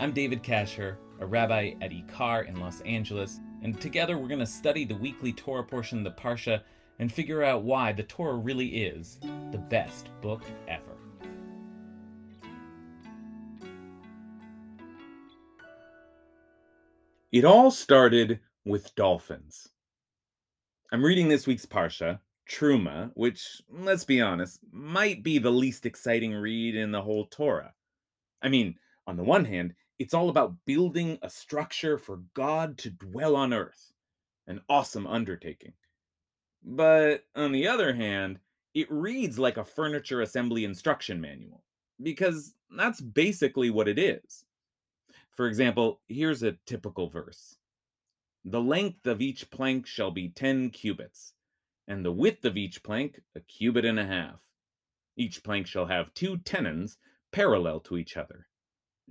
I'm David Kasher, a rabbi at Ikar in Los Angeles, and together we're going to study the weekly Torah portion of the Parsha and figure out why the Torah really is the best book ever. It all started with dolphins. I'm reading this week's Parsha, Truma, which, let's be honest, might be the least exciting read in the whole Torah. I mean, on the one hand, it's all about building a structure for God to dwell on earth. An awesome undertaking. But on the other hand, it reads like a furniture assembly instruction manual, because that's basically what it is. For example, here's a typical verse The length of each plank shall be 10 cubits, and the width of each plank a cubit and a half. Each plank shall have two tenons parallel to each other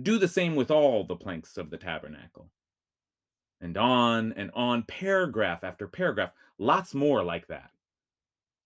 do the same with all the planks of the tabernacle. And on and on, paragraph after paragraph, lots more like that.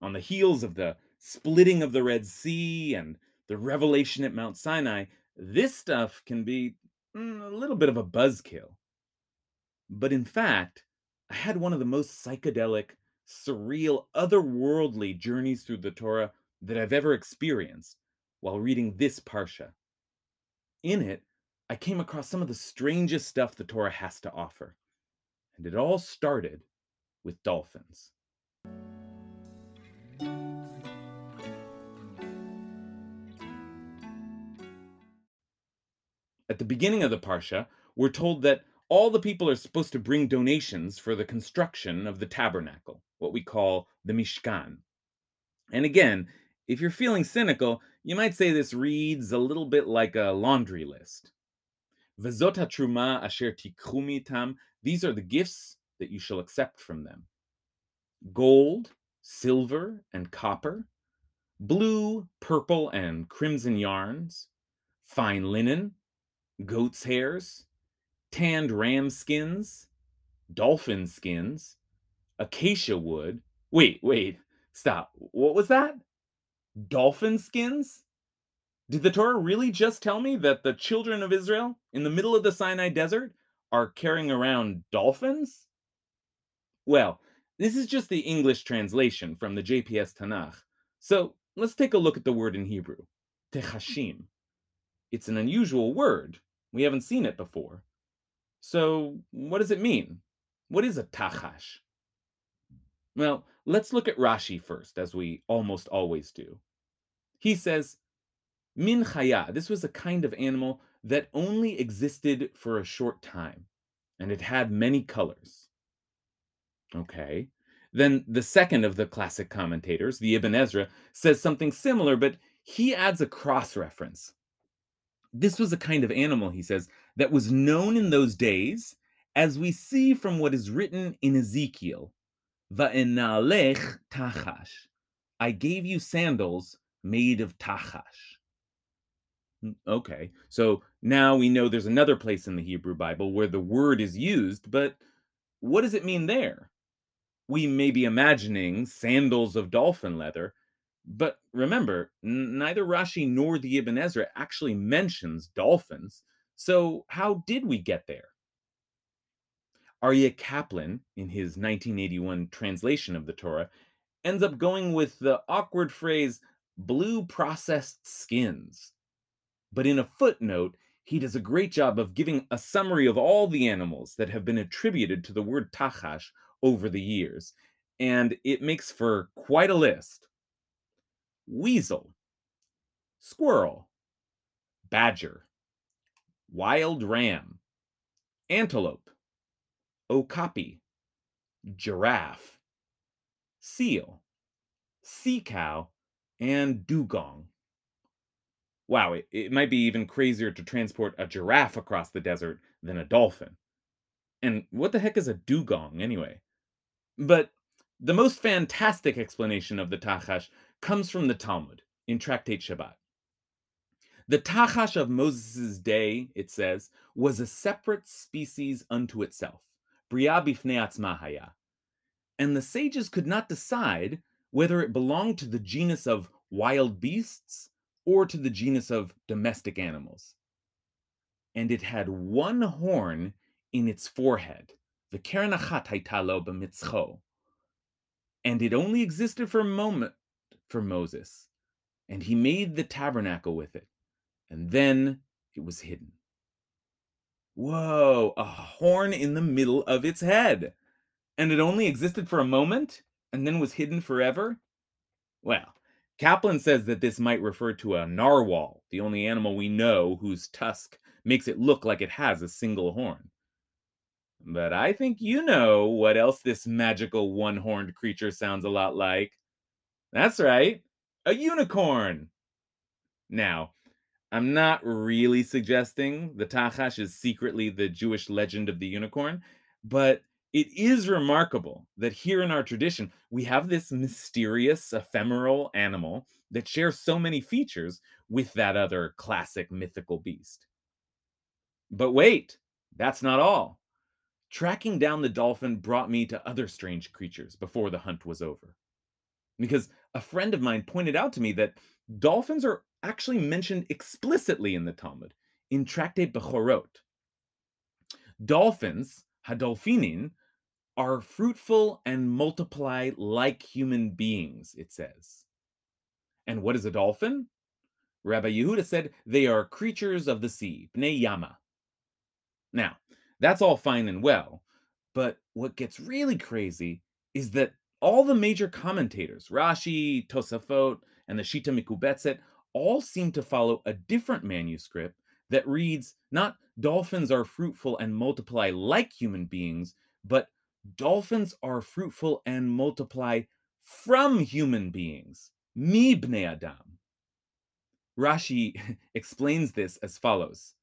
On the heels of the splitting of the Red Sea and the revelation at Mount Sinai, this stuff can be mm, a little bit of a buzzkill. But in fact, I had one of the most psychedelic, surreal, otherworldly journeys through the Torah that I've ever experienced while reading this Parsha in it, I came across some of the strangest stuff the Torah has to offer. And it all started with dolphins. At the beginning of the Parsha, we're told that all the people are supposed to bring donations for the construction of the tabernacle, what we call the Mishkan. And again, if you're feeling cynical, you might say this reads a little bit like a laundry list. Vezot truma asher tikhu These are the gifts that you shall accept from them. Gold, silver, and copper, blue, purple, and crimson yarns, fine linen, goat's hairs, tanned ram skins, dolphin skins, acacia wood. Wait, wait, stop. What was that? Dolphin skins? Did the Torah really just tell me that the children of Israel in the middle of the Sinai desert are carrying around dolphins? Well, this is just the English translation from the JPS Tanakh. So let's take a look at the word in Hebrew, techashim. It's an unusual word. We haven't seen it before. So what does it mean? What is a tachash? Well, let's look at Rashi first, as we almost always do. He says, Min chaya, this was a kind of animal that only existed for a short time, and it had many colors. Okay. Then the second of the classic commentators, the Ibn Ezra, says something similar, but he adds a cross reference. This was a kind of animal, he says, that was known in those days, as we see from what is written in Ezekiel Va'enalech tachash. I gave you sandals made of tachash. Hmm, okay, so now we know there's another place in the Hebrew Bible where the word is used, but what does it mean there? We may be imagining sandals of dolphin leather, but remember, neither Rashi nor the Ibn Ezra actually mentions dolphins. So how did we get there? Aryeh Kaplan, in his 1981 translation of the Torah, ends up going with the awkward phrase blue processed skins. But in a footnote, he does a great job of giving a summary of all the animals that have been attributed to the word tachash over the years, and it makes for quite a list weasel, squirrel, badger, wild ram, antelope, okapi, giraffe, seal, sea cow, and dugong. Wow, it, it might be even crazier to transport a giraffe across the desert than a dolphin. And what the heck is a dugong anyway? But the most fantastic explanation of the Tachash comes from the Talmud in Tractate Shabbat. The Tachash of Moses' day, it says, was a separate species unto itself. Bria bifnei And the sages could not decide whether it belonged to the genus of wild beasts or to the genus of domestic animals. And it had one horn in its forehead, the Kerenachat haitalo b'mitzcho. And it only existed for a moment for Moses, and he made the tabernacle with it, and then it was hidden. Whoa, a horn in the middle of its head. And it only existed for a moment and then was hidden forever? Well, Kaplan says that this might refer to a narwhal, the only animal we know whose tusk makes it look like it has a single horn. But I think you know what else this magical one horned creature sounds a lot like. That's right, a unicorn. Now, I'm not really suggesting the Tachash is secretly the Jewish legend of the unicorn, but it is remarkable that here in our tradition, we have this mysterious, ephemeral animal that shares so many features with that other classic mythical beast. But wait, that's not all. Tracking down the dolphin brought me to other strange creatures before the hunt was over. Because a friend of mine pointed out to me that dolphins are actually mentioned explicitly in the Talmud, in Tractate Bechorot. Dolphins, hadolphinin, are fruitful and multiply like human beings, it says. And what is a dolphin? Rabbi Yehuda said they are creatures of the sea, bnei yama. Now, that's all fine and well, but what gets really crazy is that all the major commentators, Rashi, Tosafot, and the Shita Mikubetzet, all seem to follow a different manuscript that reads not dolphins are fruitful and multiply like human beings, but dolphins are fruitful and multiply from human beings, mi bnei adam. Rashi explains this as follows.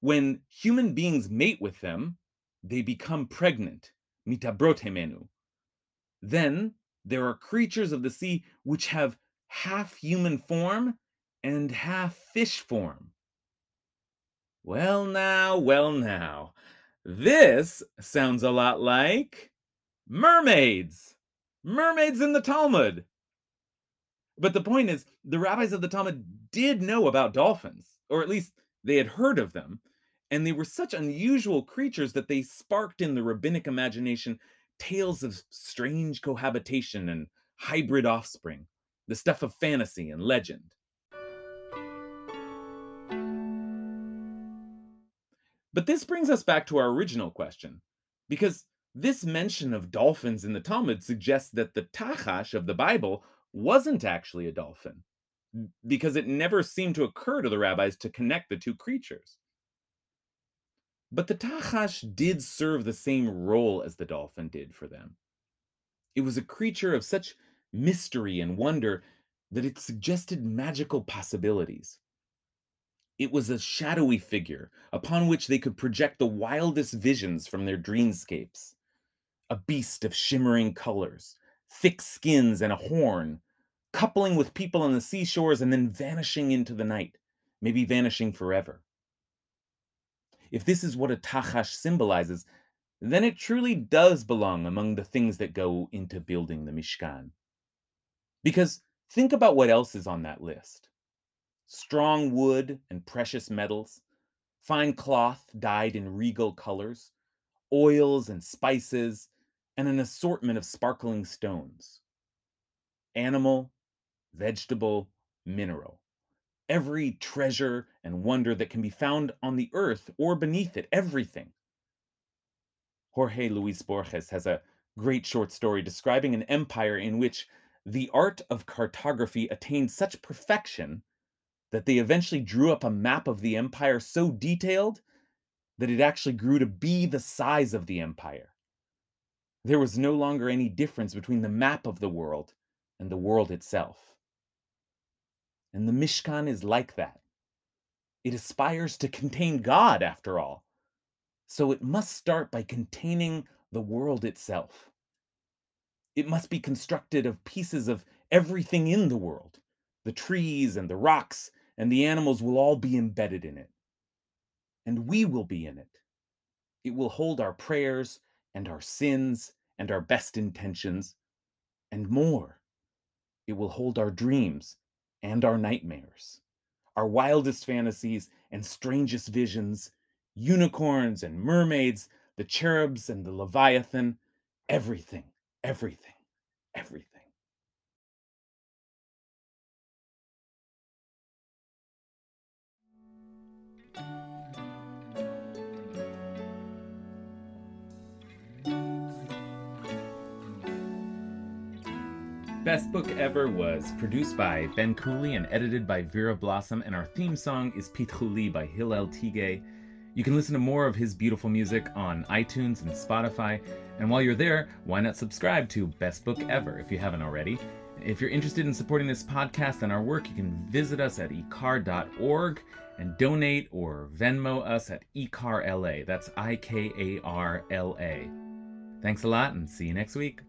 When human beings mate with them, they become pregnant, mitabrot hemenu. Then there are creatures of the sea which have half human form and half fish form. Well, now, well, now. This sounds a lot like mermaids. Mermaids in the Talmud. But the point is, the rabbis of the Talmud did know about dolphins, or at least they had heard of them, and they were such unusual creatures that they sparked in the rabbinic imagination tales of strange cohabitation and hybrid offspring, the stuff of fantasy and legend. But this brings us back to our original question, because this mention of dolphins in the Talmud suggests that the Tachash of the Bible wasn't actually a dolphin, because it never seemed to occur to the rabbis to connect the two creatures. But the Tachash did serve the same role as the dolphin did for them. It was a creature of such mystery and wonder that it suggested magical possibilities. It was a shadowy figure upon which they could project the wildest visions from their dreamscapes. A beast of shimmering colors, thick skins, and a horn, coupling with people on the seashores and then vanishing into the night, maybe vanishing forever. If this is what a tachash symbolizes, then it truly does belong among the things that go into building the Mishkan. Because think about what else is on that list strong wood and precious metals, fine cloth dyed in regal colors, oils and spices, and an assortment of sparkling stones. Animal, vegetable, mineral. Every treasure and wonder that can be found on the earth or beneath it, everything. Jorge Luis Borges has a great short story describing an empire in which the art of cartography attained such perfection that they eventually drew up a map of the empire so detailed that it actually grew to be the size of the empire. There was no longer any difference between the map of the world and the world itself. And the Mishkan is like that. It aspires to contain God, after all. So it must start by containing the world itself. It must be constructed of pieces of everything in the world. The trees and the rocks and the animals will all be embedded in it. And we will be in it. It will hold our prayers and our sins and our best intentions and more. It will hold our dreams and our nightmares, our wildest fantasies and strangest visions, unicorns and mermaids, the cherubs and the leviathan, everything, everything, everything. Best Book Ever was produced by Ben Cooley and edited by Vera Blossom, and our theme song is Pitrouli by Hillel Tigay. You can listen to more of his beautiful music on iTunes and Spotify. And while you're there, why not subscribe to Best Book Ever if you haven't already? If you're interested in supporting this podcast and our work, you can visit us at ikar.org and donate or Venmo us at ikarla. That's I K A R L A. Thanks a lot and see you next week.